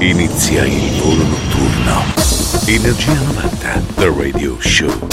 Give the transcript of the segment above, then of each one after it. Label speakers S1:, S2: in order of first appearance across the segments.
S1: Inizia il volo notturno. Energia 90. The Radio Show.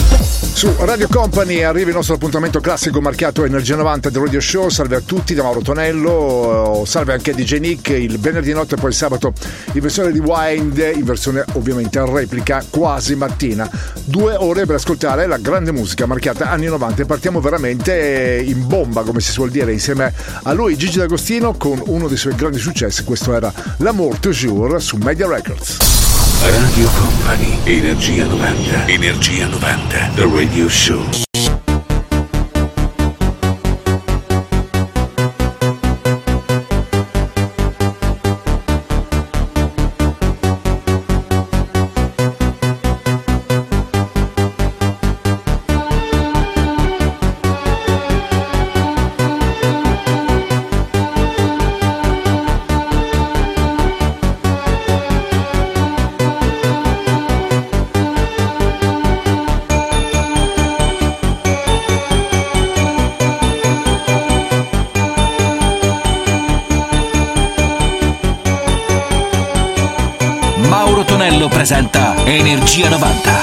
S2: Su Radio Company arriva il nostro appuntamento classico marchiato Energia 90 del Radio Show. Salve a tutti da Mauro Tonello, salve anche a DJ Nick. Il venerdì notte e poi il sabato in versione di Wind, in versione ovviamente a replica quasi mattina. Due ore per ascoltare la grande musica marchiata anni 90 e partiamo veramente in bomba, come si suol dire, insieme a lui Gigi D'Agostino con uno dei suoi grandi successi. Questo era L'amour toujours su Media Records.
S1: Radio Company, Energia 90, Energia 90, The Radio Show.
S3: Energia 90.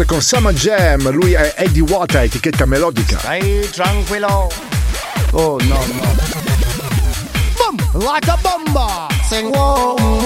S2: Stewart con Summer Jam, lui è Eddie Water, etichetta melodica.
S4: Stai tranquillo. Oh no no. Boom, like a bomba. Sing
S2: wow.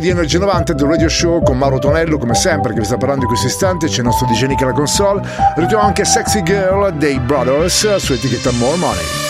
S2: di Energy 90 del Radio Show con Mauro Tonello, come sempre, che vi sta parlando in questo istante. C'è il nostro DJ Nick alla console. Ritroviamo anche Sexy Girl dei Brothers su etichetta More Money.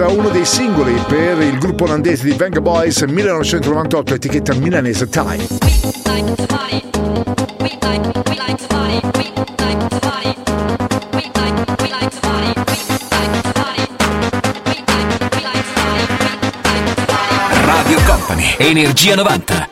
S2: era uno dei singoli per il gruppo olandese di Venga Boys 1998, etichetta milanese Time.
S5: Radio Company, Energia 90.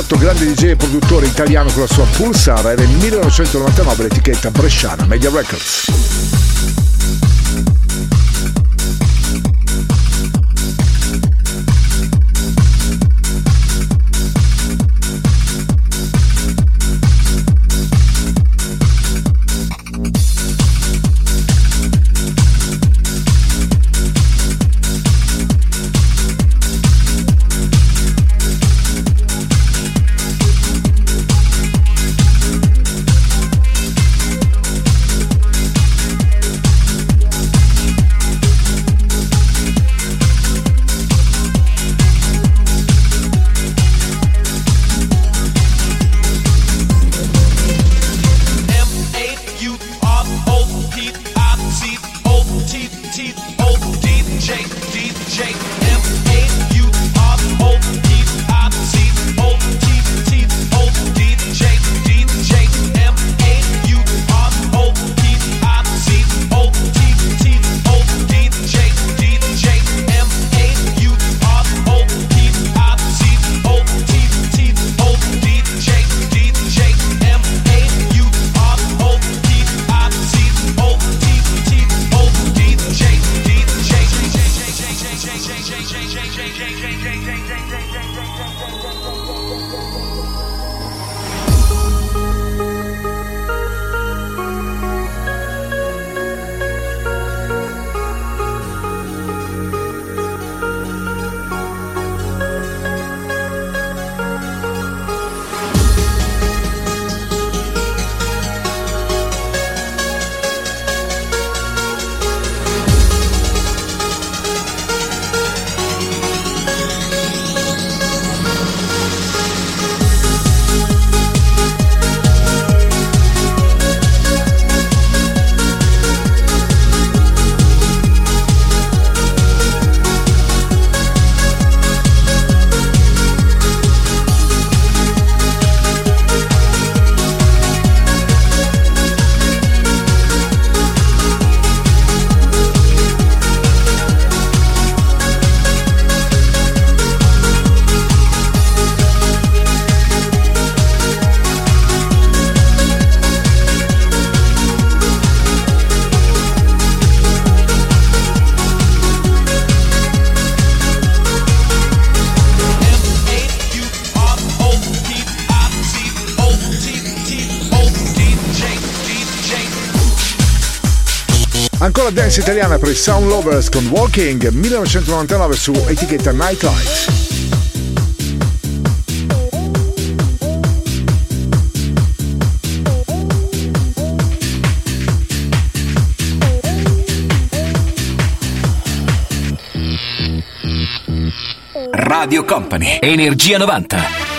S2: Giovanotto, grande DJ e produttore italiano con la sua Pulsar, era nel 1999 l'etichetta bresciana Media Records. dance italiana per i Sound Lovers con Walking 1999 su etichetta Nightlight.
S6: Radio Company, Energia 90.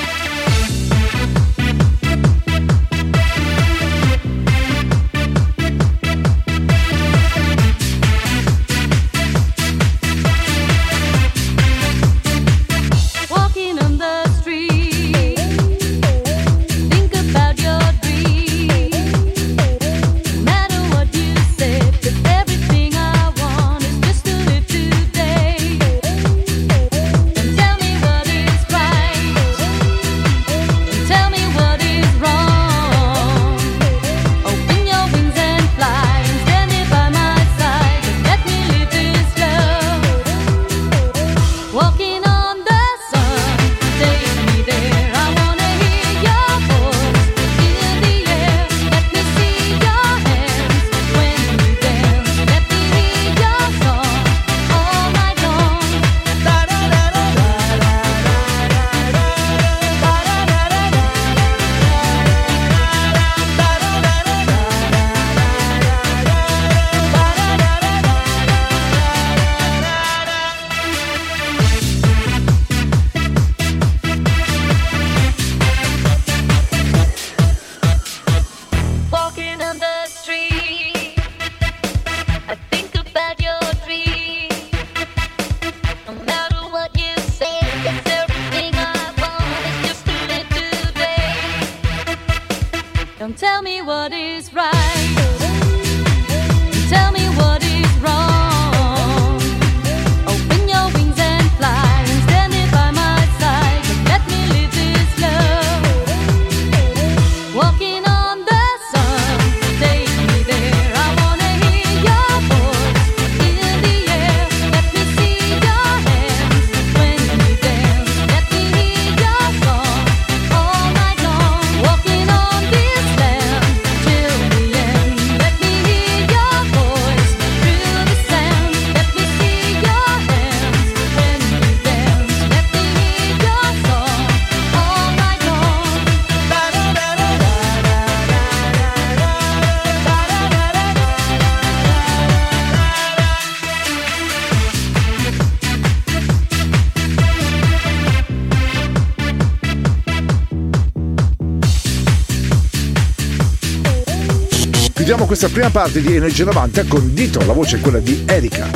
S2: questa prima parte di Energia 90 con Dito, la voce è quella di Erika.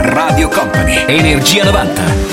S3: Radio Company, Energia 90.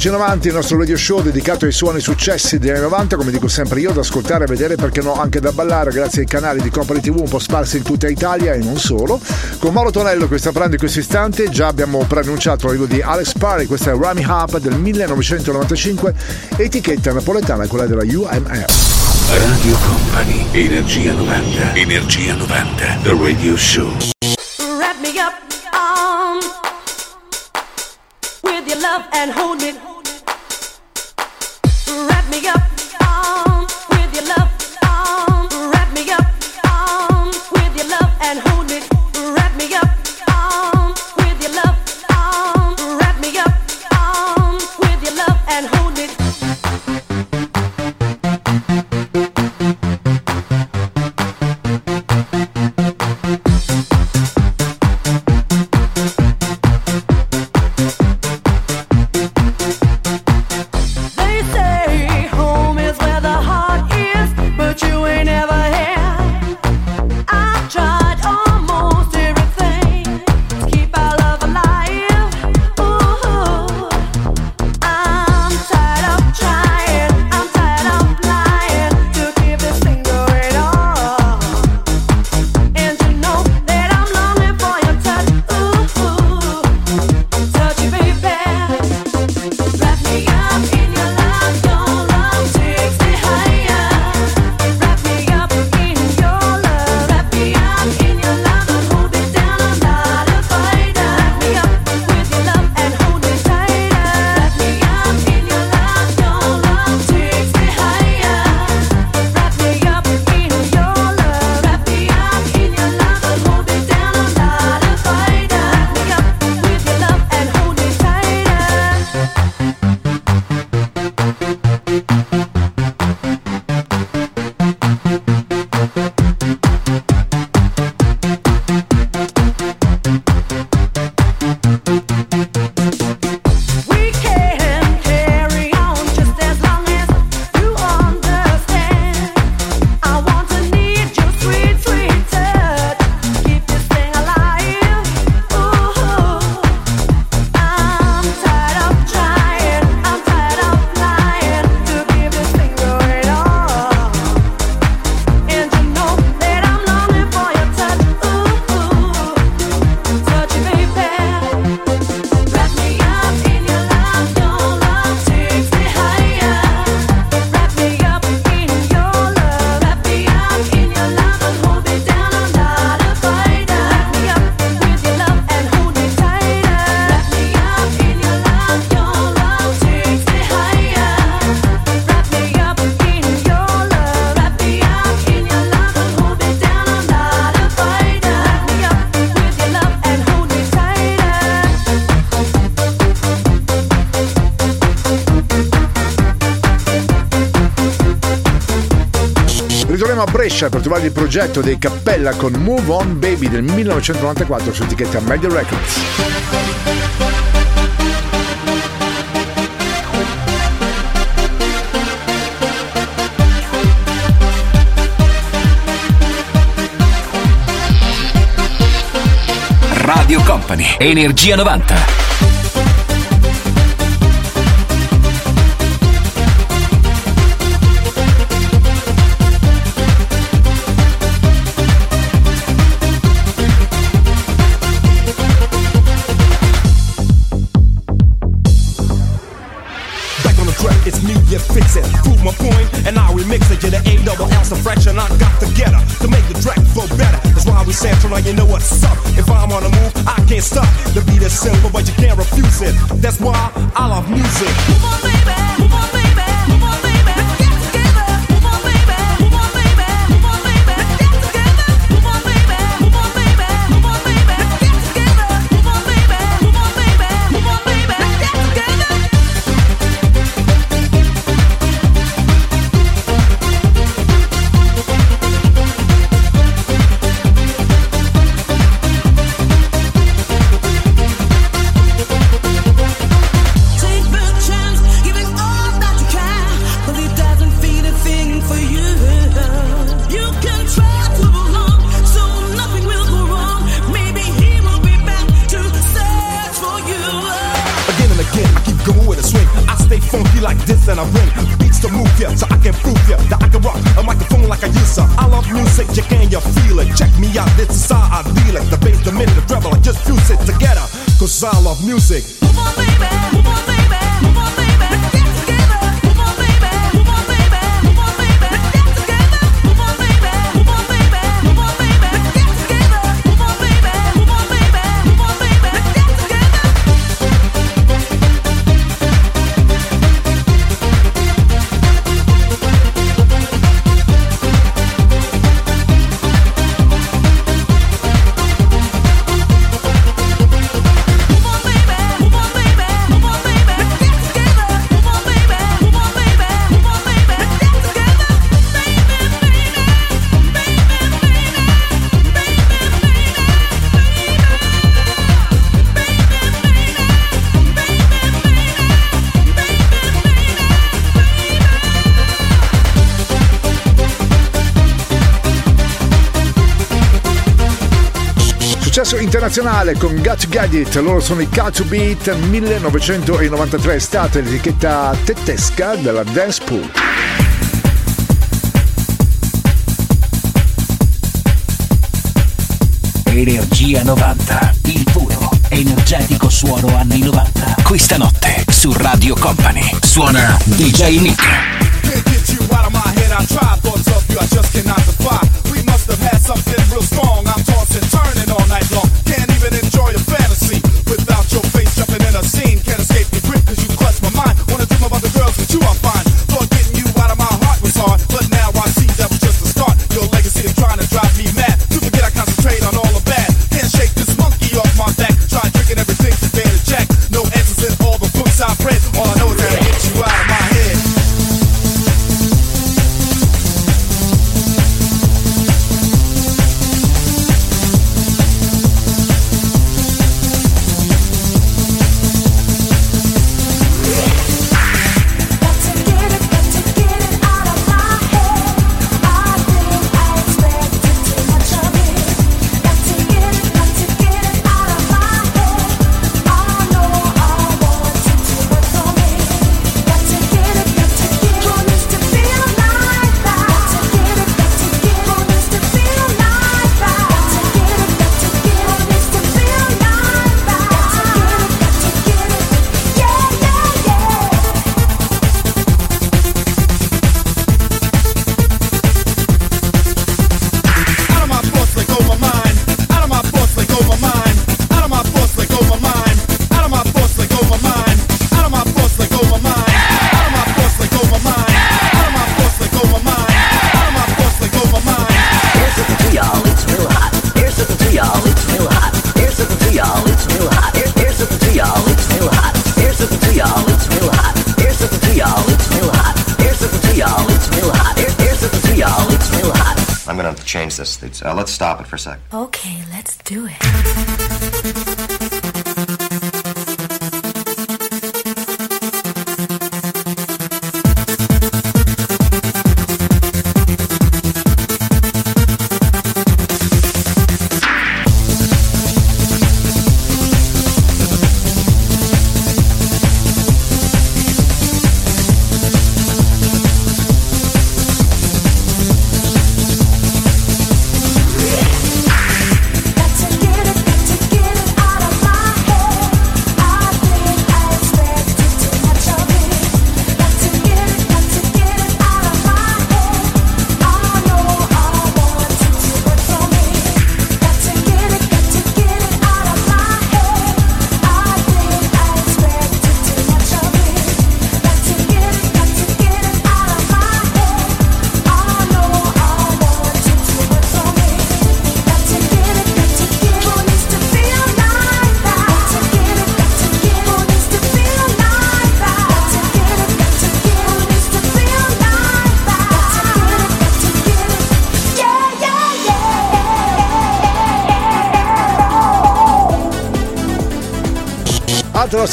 S2: 10.90 il nostro radio show dedicato ai suoni successi degli anni 90, come dico sempre io, da ascoltare, vedere, perché no, anche da ballare, grazie ai canali di Company TV un po' sparsi in tutta Italia e non solo. Con Mauro Tonello che sta parlando in questo istante, già abbiamo preannunciato l'arrivo di Alex Parry, questa è Rami Hub del 1995, etichetta napoletana, quella della UMR.
S1: Radio Company, Energia 90, Energia 90, The Radio Show.
S7: Wrap me up, um... your love and hold it. Wrap me up.
S2: Brescia per trovare il progetto dei Cappella con Move On Baby del 1994 su etichetta Media Records.
S8: Radio Company, Energia 90.
S9: And I remix it, you the A double L's to fraction. I got to get her to make the track flow better. That's why we central, Now you know what's up. If I'm on a move, I can't stop. The beat is simple, but you can't refuse it. That's why I love music. Come on, baby. On, baby. music.
S2: internazionale con Got Gadget, loro sono i Cut to Beat 1993, è stata l'etichetta tedesca della Dance Pool.
S8: Energia 90, il puro, energetico suono anni 90. Questa notte su Radio Company suona DJ Nick.
S9: I
S10: pray.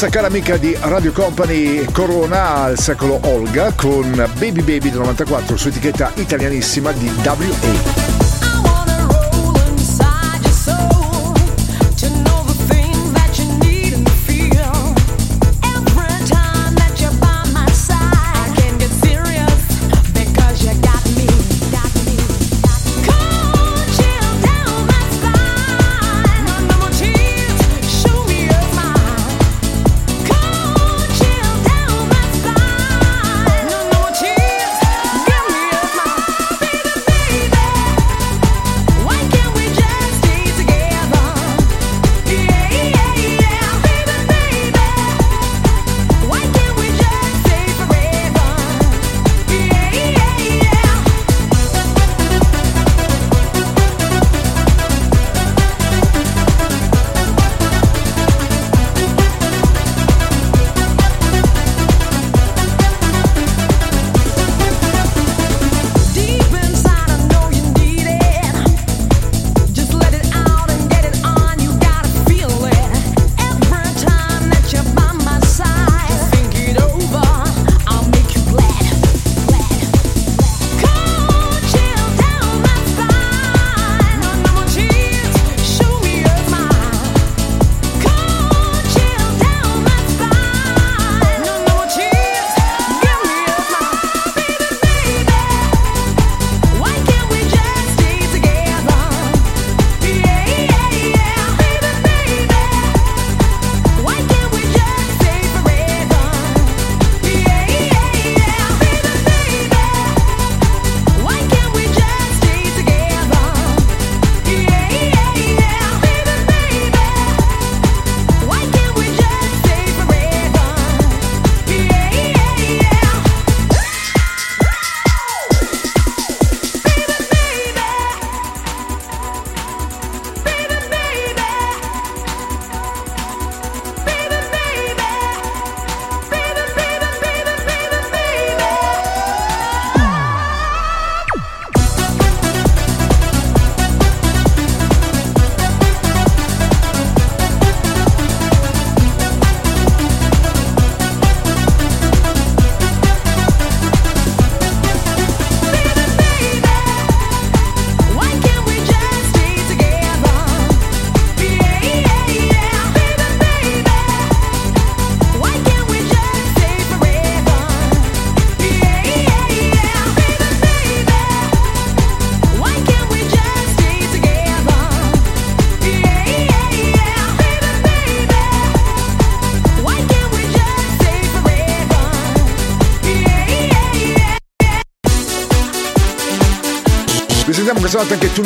S10: nostra cara amica di Radio Company corona al secolo Olga con Baby Baby del 94 su etichetta italianissima di WA.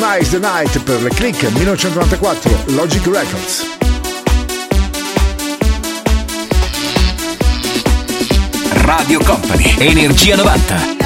S10: Tonight's the Night per le Click 1994 Logic Records.
S11: Radio Company, Energia 90.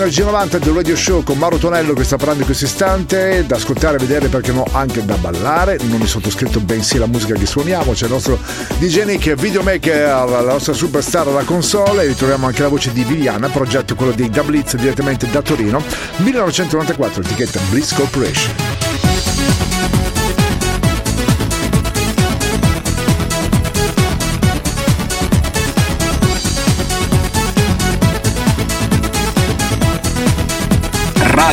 S2: Energia 90 del Radio Show con Mauro Tonello che sta parlando in questo istante, da ascoltare, vedere perché no anche da ballare. Non mi sottoscritto bensì la musica che suoniamo. C'è il nostro DJ Nick, videomaker, la nostra superstar alla console. E ritroviamo anche la voce di Viviana, progetto quello dei Da Blitz direttamente da Torino. 1994, etichetta Blitz Corporation.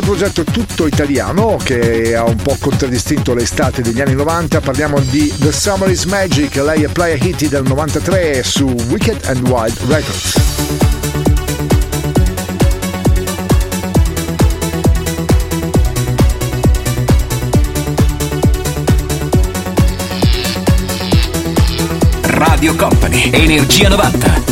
S2: Altro progetto tutto italiano che ha un po' contraddistinto l'estate degli anni 90, parliamo di The Summer is Magic, lei è Playa Hitty del 93 su Wicked and Wild Records.
S9: Radio Company, Energia 90.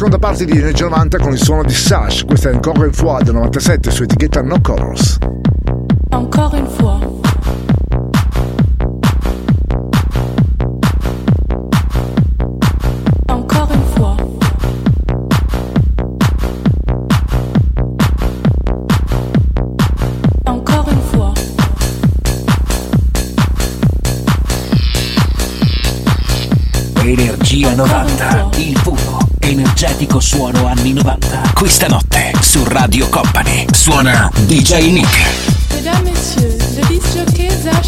S2: Seconda parte di Energia 90 con il suono di Sash. Questa è ancora in fuori del 97 su etichetta No Colors.
S10: Suona DJ Nick.
S3: Mesdames, Messieurs, le disjockey Zach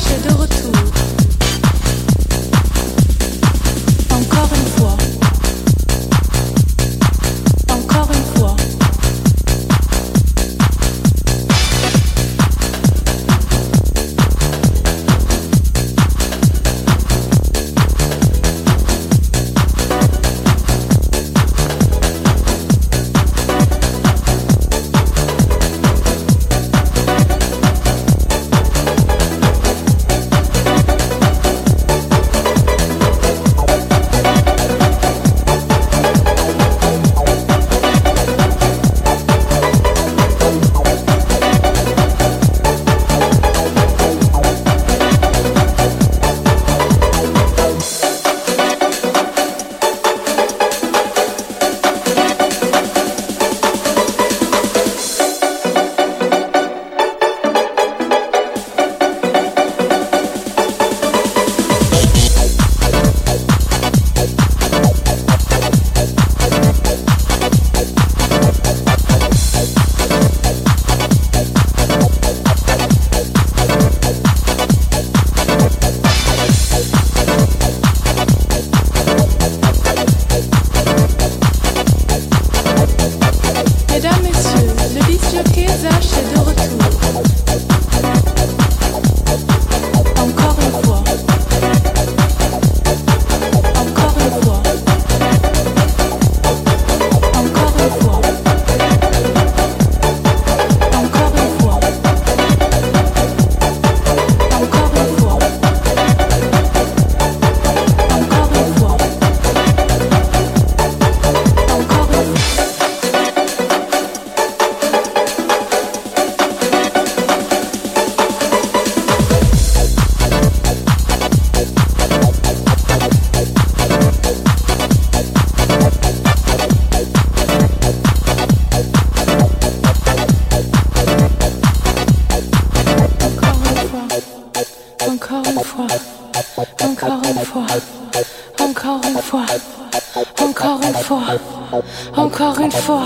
S3: fois,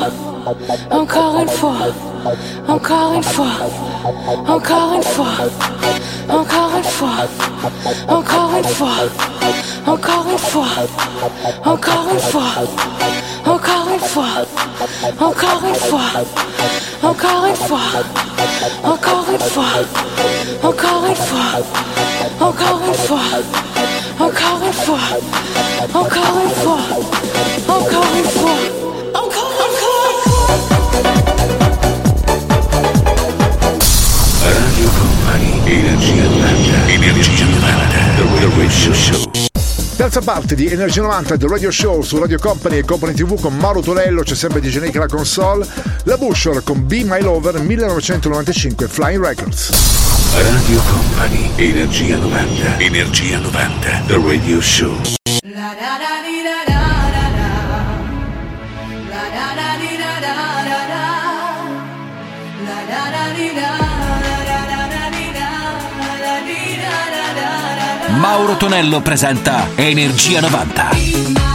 S3: encore une fois, encore une fois, encore une fois, encore une fois, encore une fois, encore une fois, encore une fois, encore une fois, encore une fois, encore une fois, encore une fois, encore une fois, encore une fois, encore une fois, encore une fois, encore une fois,
S1: Energia 90, Energia 90, The Radio Show.
S2: Terza parte di Energia 90 del Radio Show su Radio Company e Company TV con Mauro Tonello, c'è sempre DJ Nick alla console, la Bushor con Be My Lover 1995 Flying Records.
S1: Radio Company, Energia 90, Energia 90, The Radio Show.
S10: Mauro Tonello presenta Energia 90.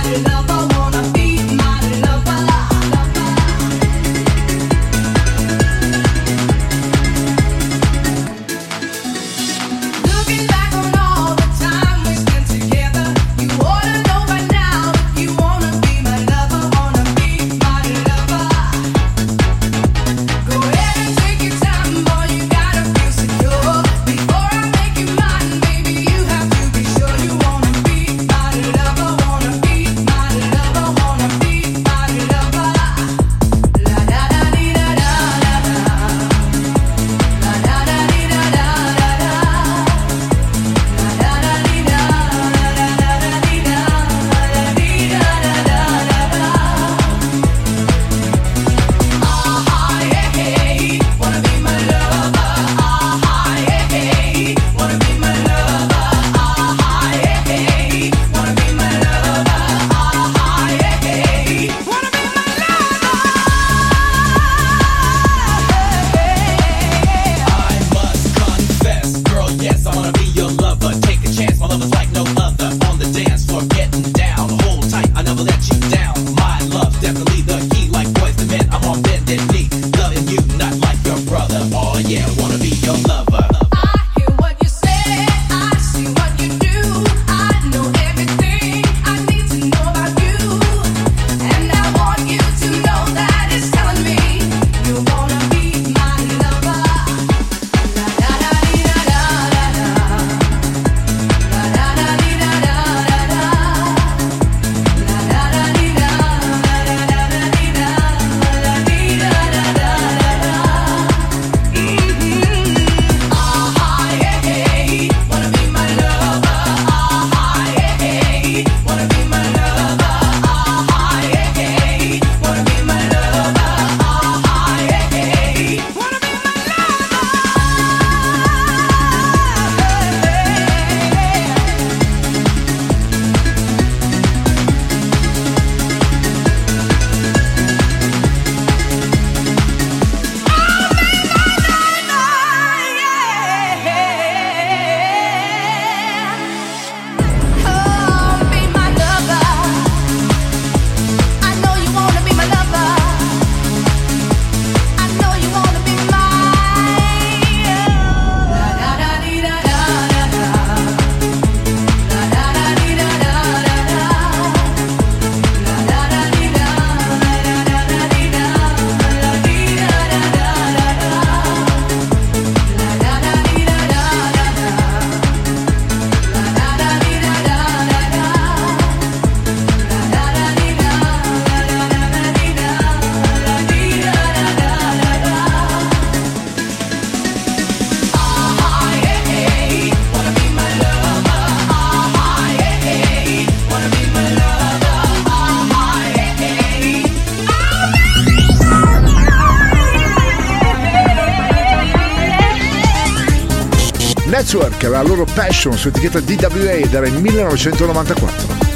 S2: Revolution su etichetta DWA dal 1994.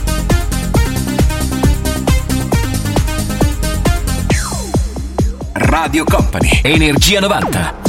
S10: Radio Company, Energia 90.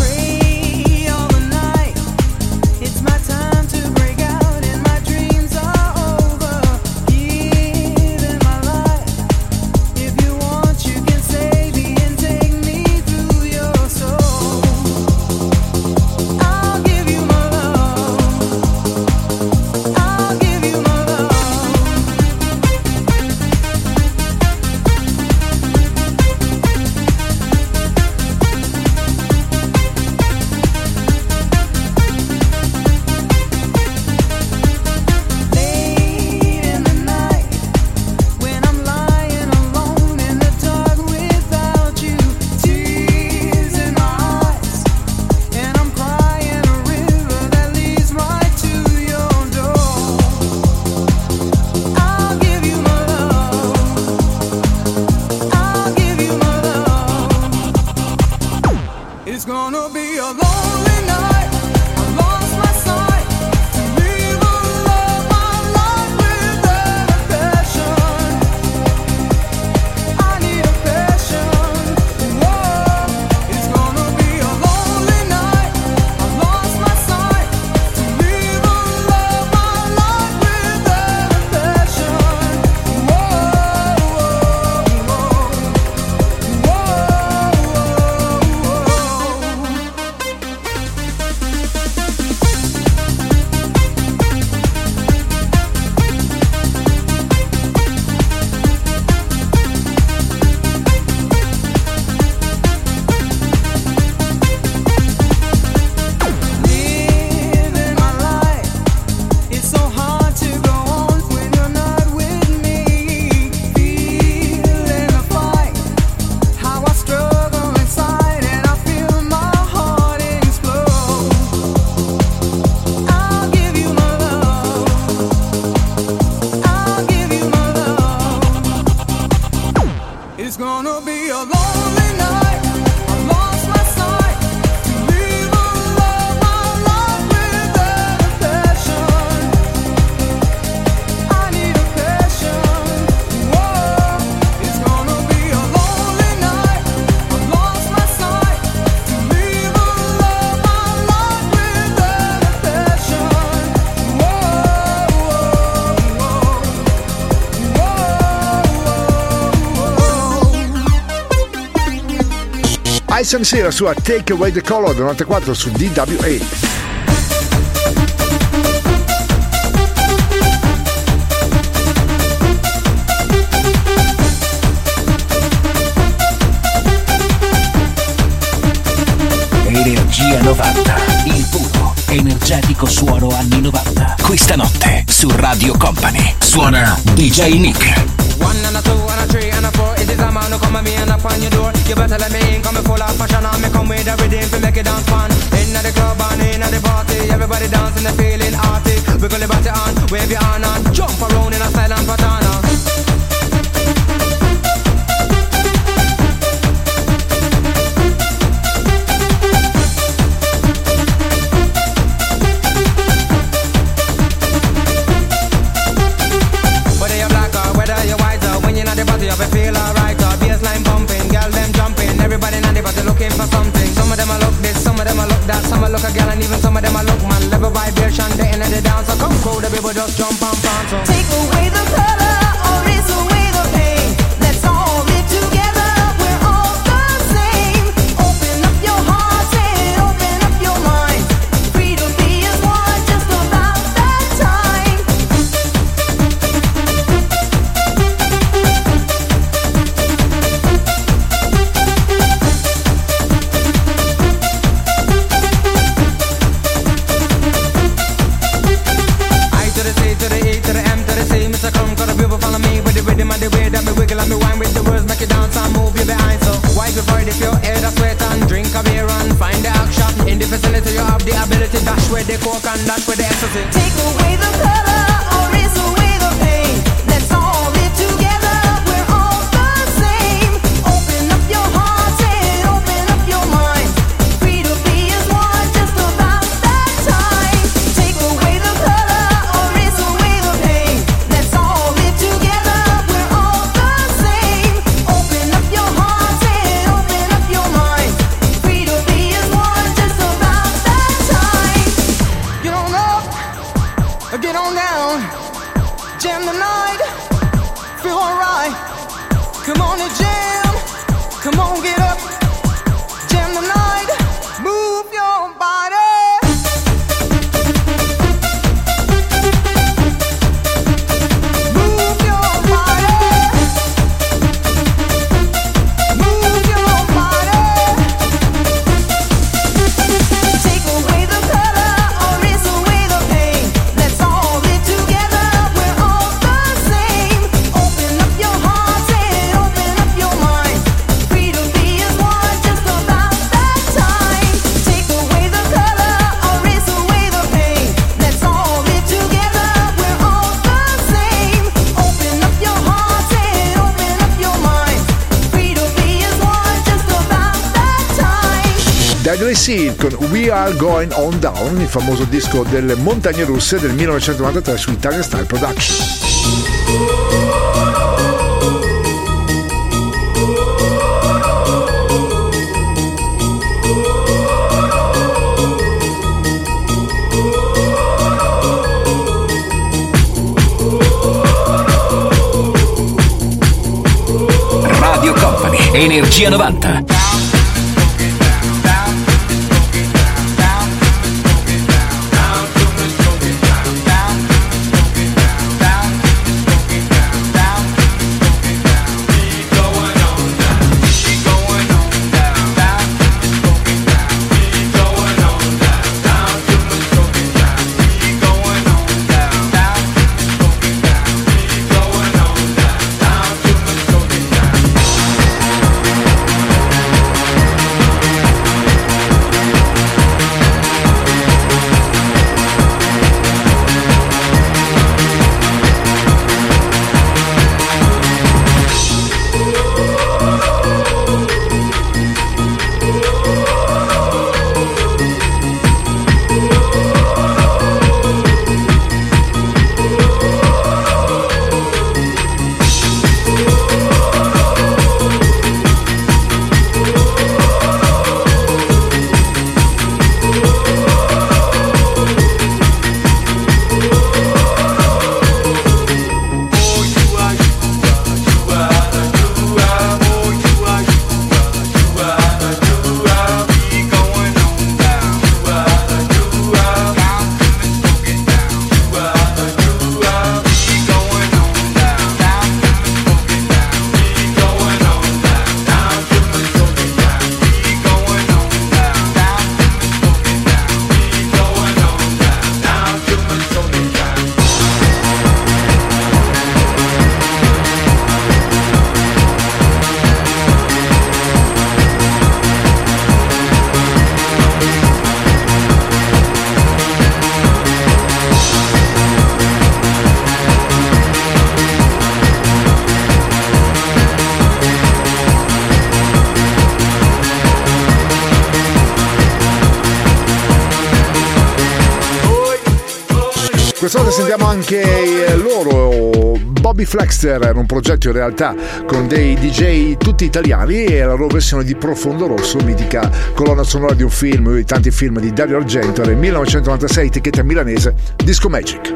S12: Ice and
S2: Sea, la sua Take Away the Color 94 su DWA.
S10: Energia 90, il puro, energetico suono anni 90. Questa notte su Radio Company suona DJ Nick.
S13: One and a two and a three and a four Is a man who come and me and knock on your door. You better let me in, come full of passion And me. Come with everything to make it dance fun. Inna the club and inna the party Everybody dancing and feeling arty Wiggle your body on, wave your hand on. Jump around in a silent patana We'll just jump and bounce.
S2: Are Going On Down, il famoso disco delle montagne russe del 1993 su Italian Style Production.
S11: Energia 90.
S2: Bobby Flexter, era un progetto in realtà con dei DJ tutti italiani e la loro versione di Profondo Rosso, mitica colonna sonora di un film, di tanti film di Dario Argento, nel 1996, etichetta milanese, Disco Magic.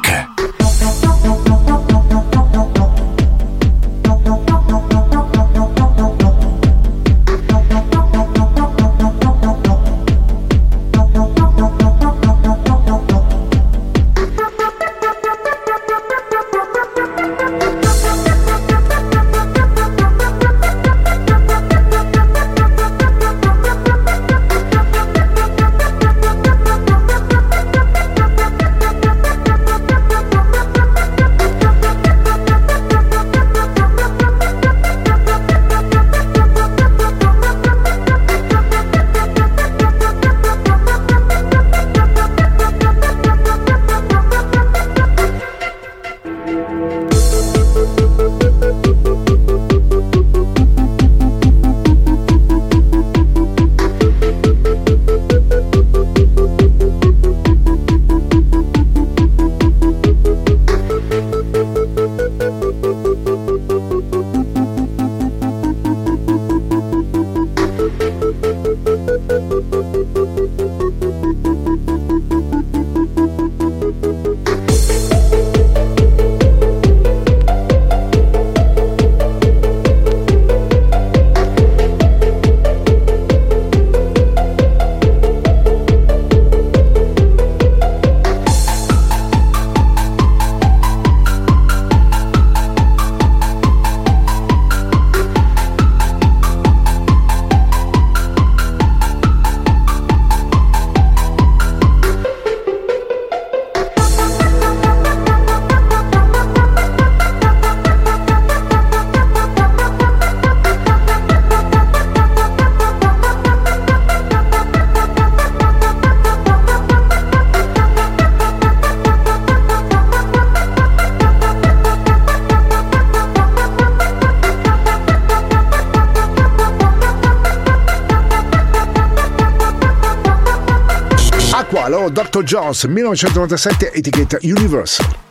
S2: Michael 1997 etichetta Universal.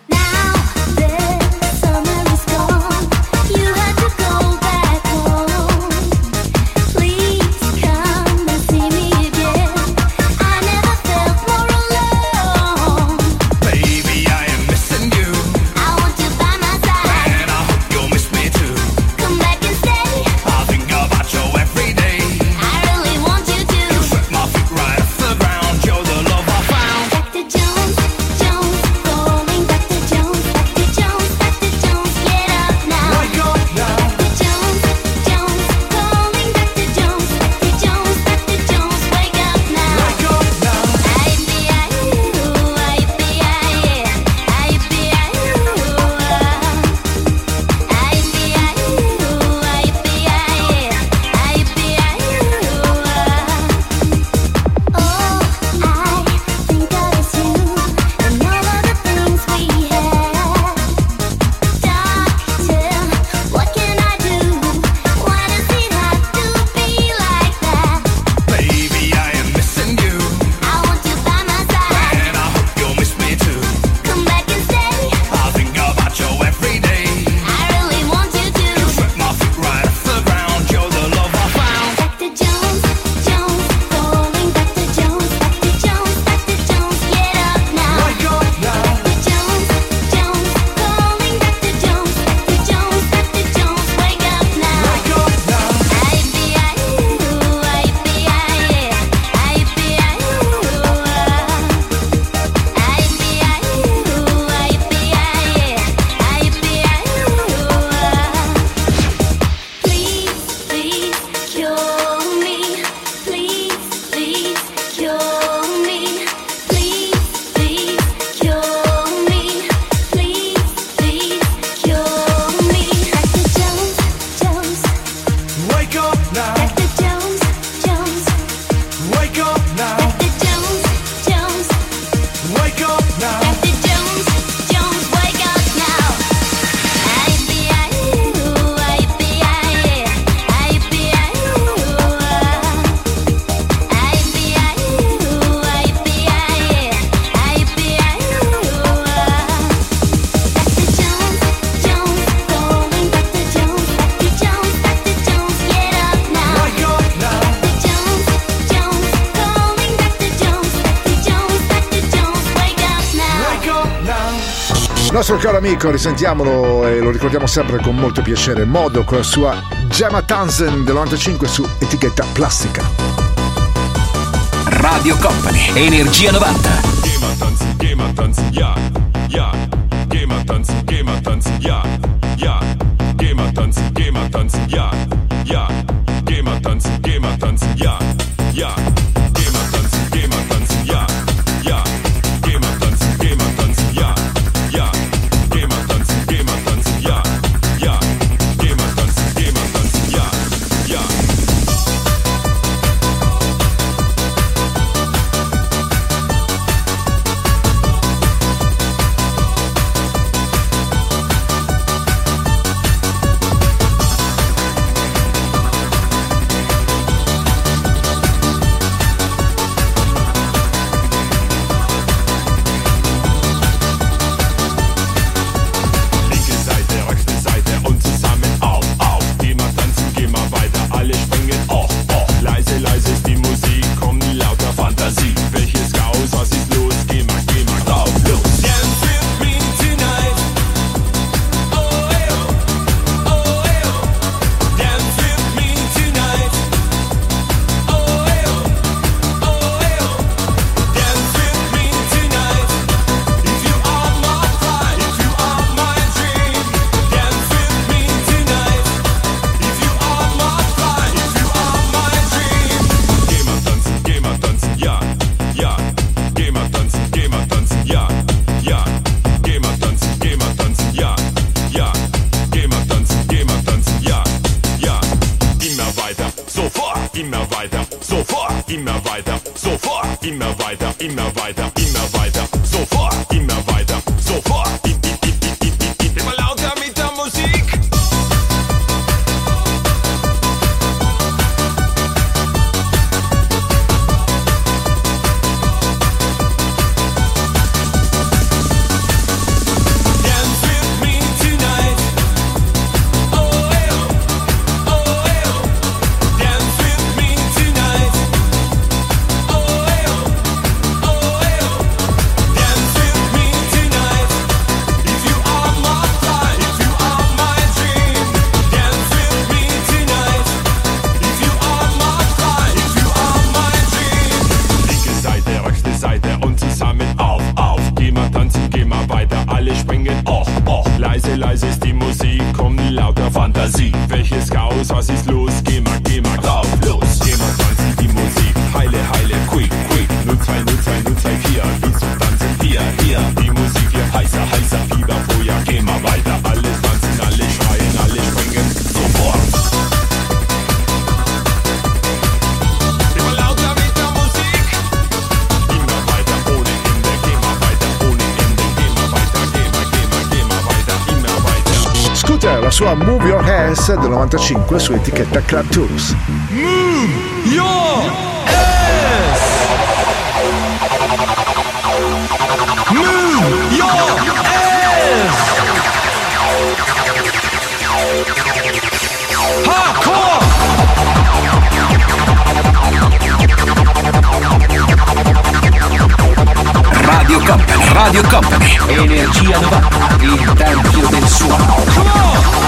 S2: amico, risentiamolo e lo ricordiamo sempre con molto piacere. Modo con la sua Gemma Townsend del 95 su etichetta plastica.
S3: Radio Company, Energia 90.
S14: Gemma Townsend, Gemma Townsend, yeah, ja. Gemma Townsend, Gemma Townsend, ja, yeah. Gemma Townsend, Gemma Townsend, yeah, yeah. Gemma Townsend, Gemma Townsend, yeah, yeah. Chaos, was ist los?
S2: Sua Move Your Hands del 95 su etichetta Club Tours.
S5: Move your ass. Move your ass. Hardcore.
S3: Radio Company, Radio Company, Energia 90, il tempio del suono.
S5: Move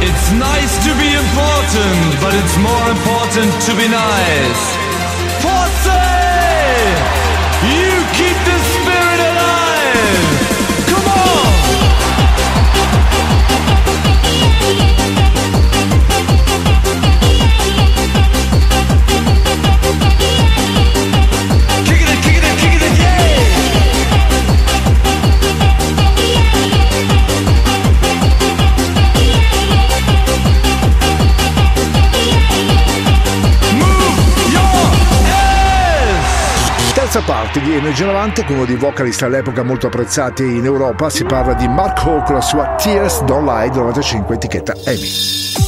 S5: It's nice to be important, but it's more important to be nice. Posse! You
S2: parte di Energia 90 con uno dei vocalist all'epoca molto apprezzati in Europa. Si parla di Mark Hall con la sua Tears Don't Lie del 95 etichetta EMI.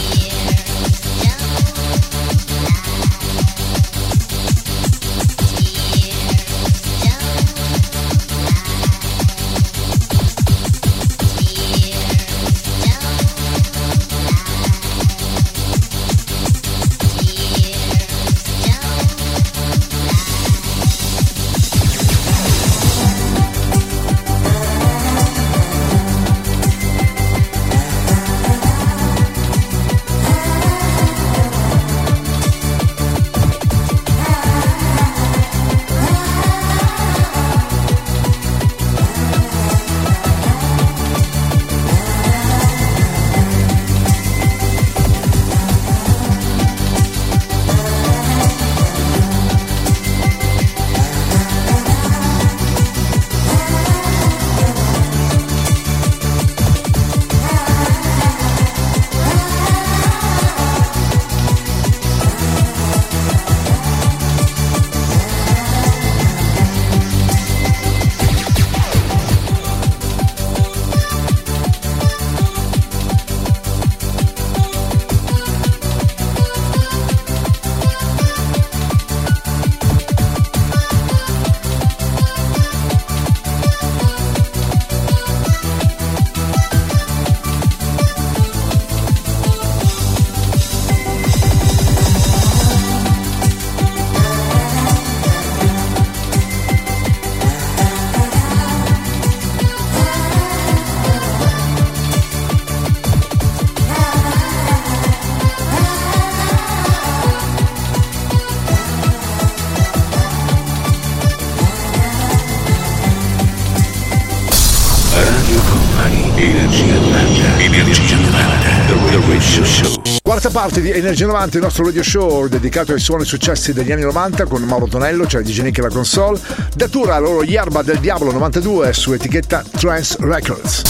S1: Energia 90,
S2: il nostro radio show dedicato ai suoni successi degli anni 90 con Mauro Tonello, cioè Nick e la console. Datura loro Yerba del Diablo 92 su etichetta Trance Records.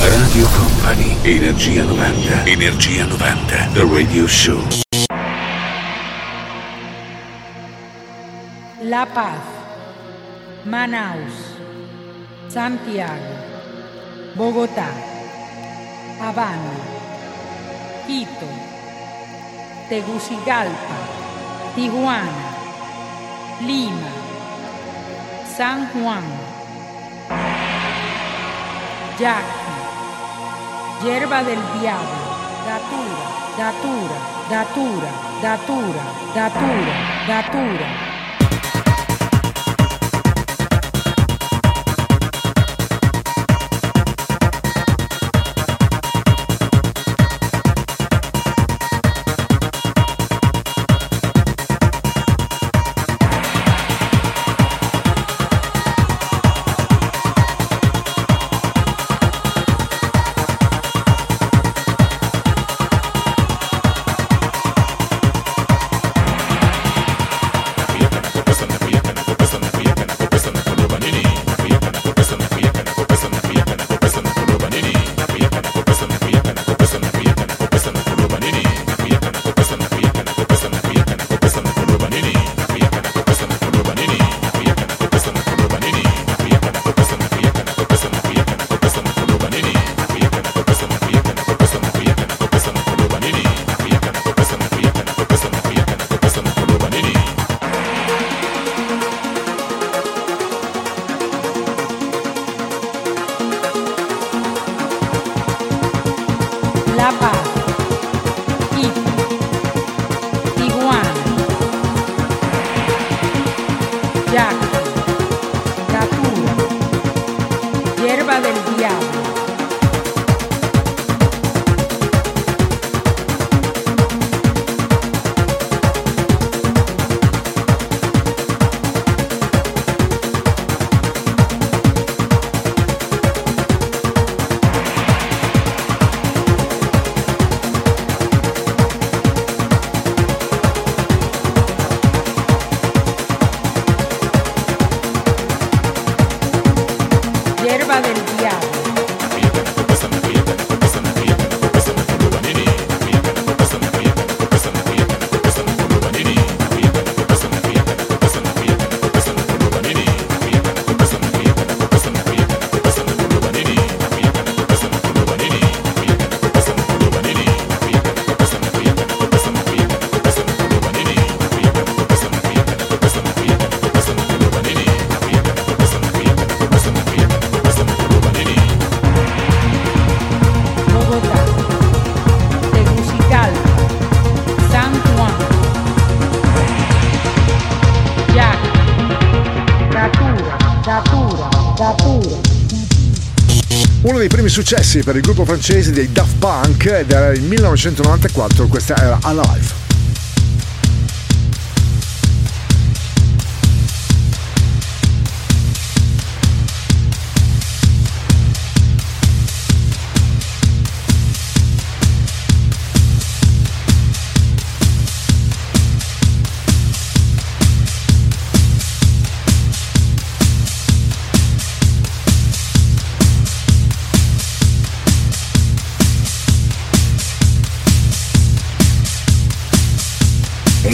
S1: Radio Company. Energia 90. Energia 90. The Radio Show.
S15: La Paz, Manaus, Santiago, Bogotá, Habana, Quito, Tegucigalpa, Tijuana, Lima, San Juan, Yaqui, Yerba del Diablo, Datura, Datura, Datura, Datura, Datura, Datura.
S2: Dei primi successi per il gruppo francese dei Daft Punk ed era il 1994, questa era Alive.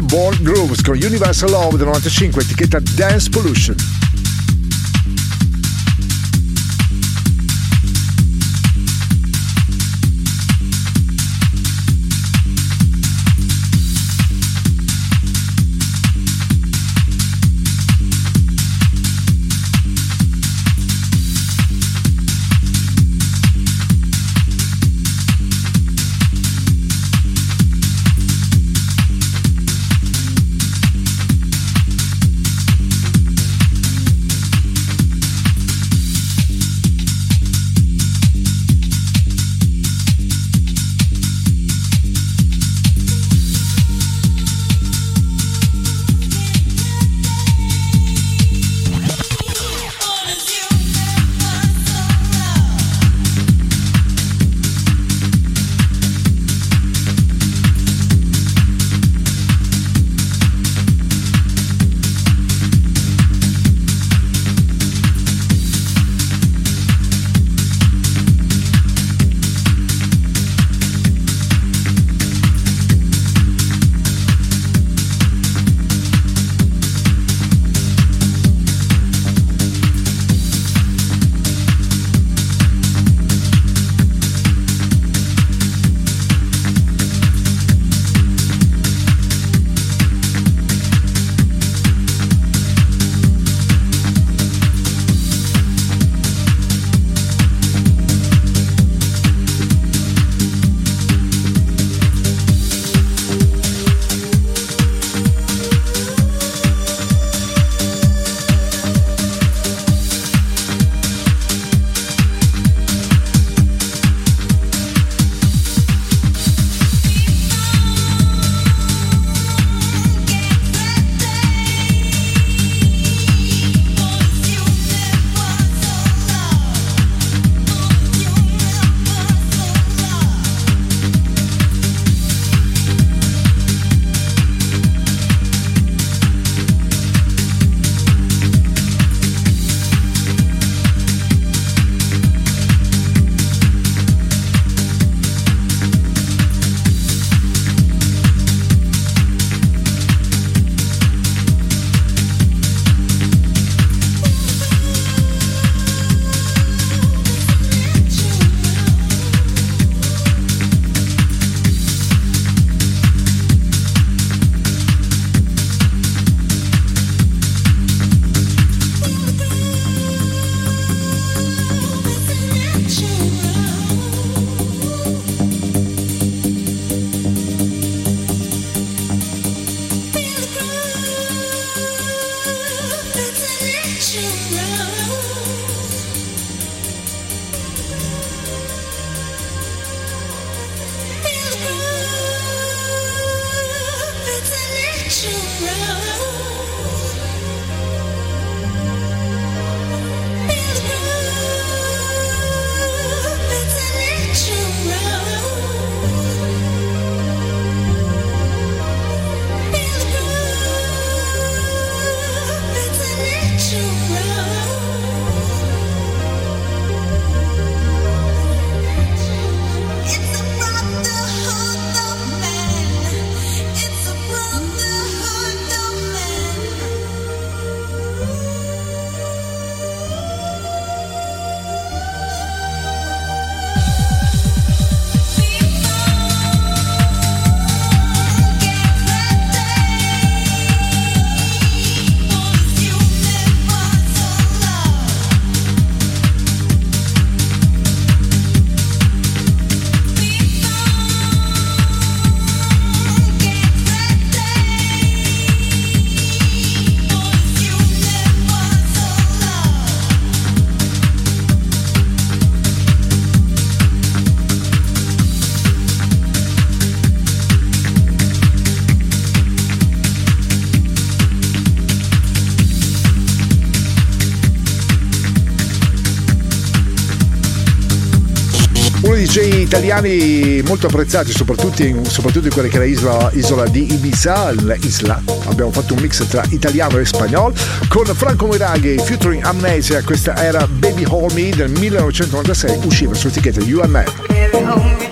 S2: Born Grooves con Universal Love del 95, etichetta Dance Pollution. Italiani molto apprezzati, soprattutto in, soprattutto in quella che era isola, isola di Ibiza, l'Isla. Abbiamo fatto un mix tra italiano e spagnolo con Franco Miraghi featuring Amnesia. Questa era Baby Hold Me del 1996, usciva sull'etichetta UMM.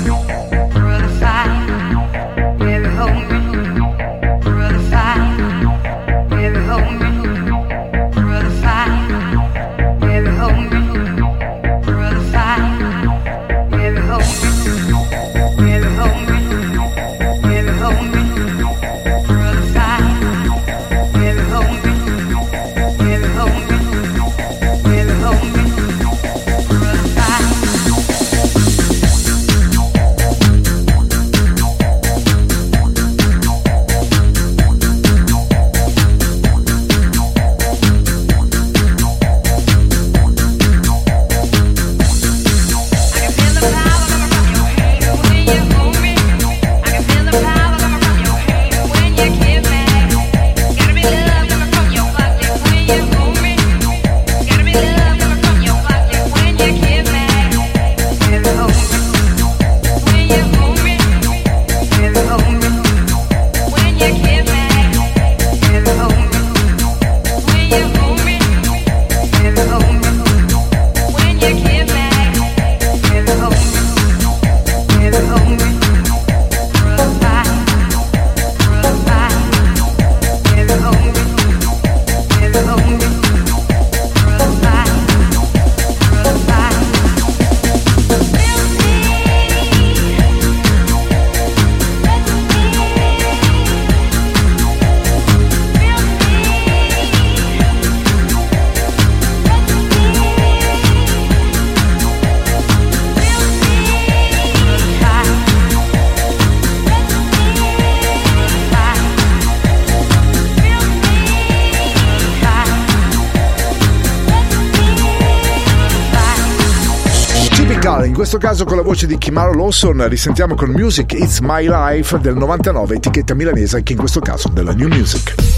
S2: Caso con la voce di Kimaro Lawson, risentiamo con Music It's My Life del 99, etichetta milanese anche in questo caso della New Music.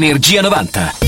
S7: Energia 90.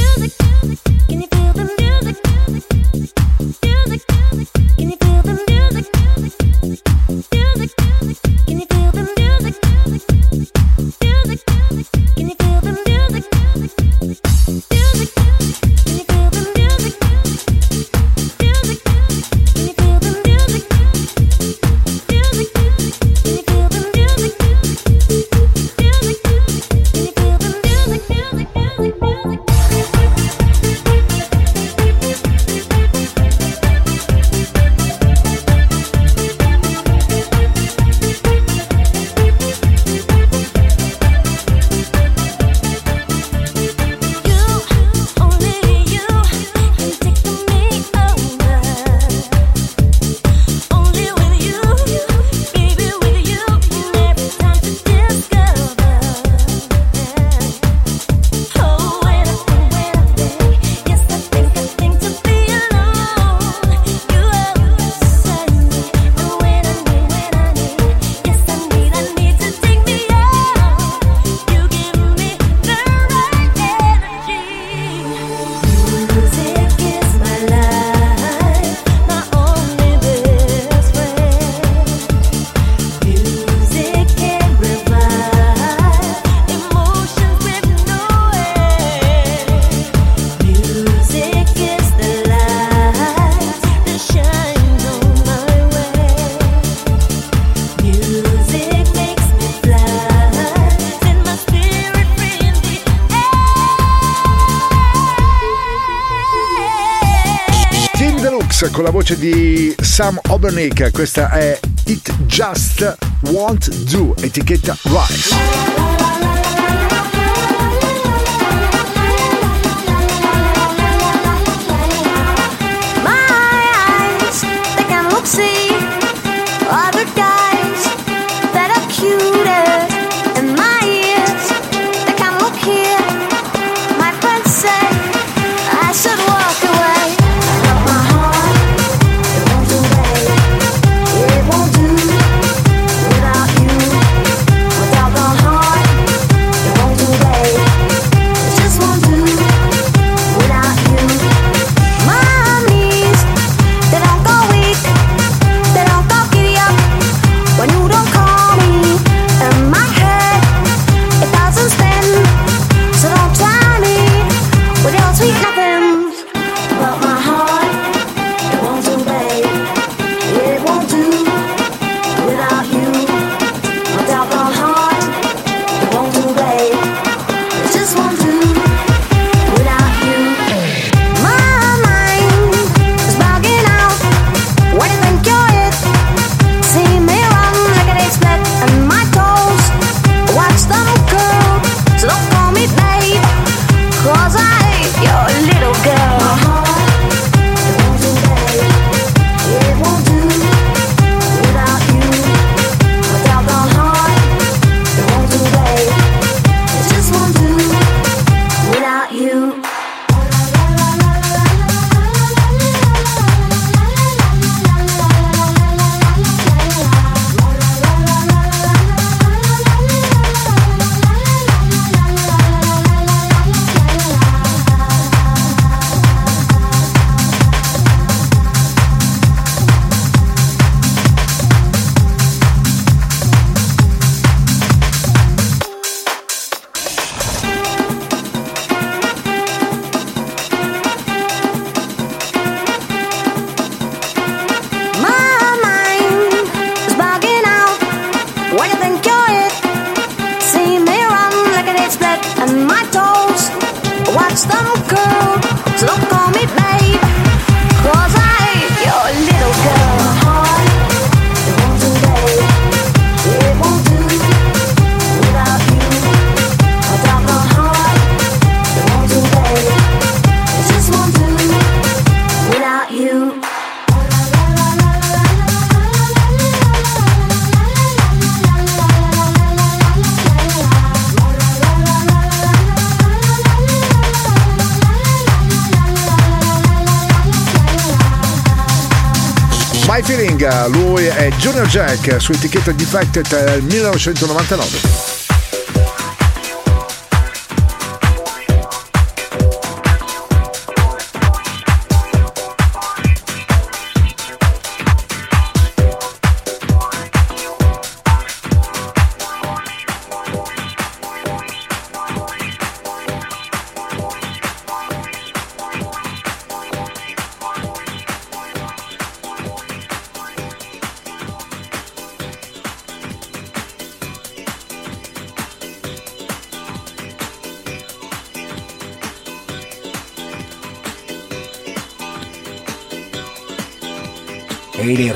S2: Voce di Sam Obernick, questa è It Just Won't Do, etichetta Rise. Jack su etichetta Defected del 1999.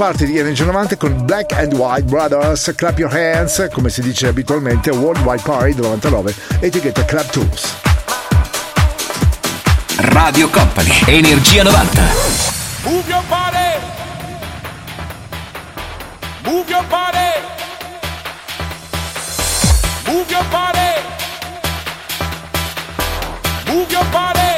S2: Parte di Energy 90 con Black and White Brothers, Clap Your Hands, come si dice abitualmente, Worldwide Party del 99, etichetta Club Tools.
S16: Radio Company, Energia 90.
S17: Move your body. Move your body. Move your body. Move your body.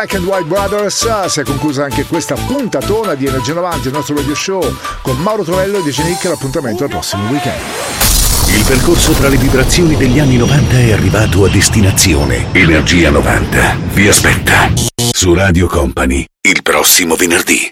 S2: Black and White Brothers si è conclusa anche questa puntatona di Energia 90, il nostro radio show con Mauro Tonello e DJ Nick. L'appuntamento al prossimo weekend.
S1: Il percorso tra le vibrazioni degli anni 90 è arrivato a destinazione. Energia 90 vi aspetta su Radio Company il prossimo venerdì.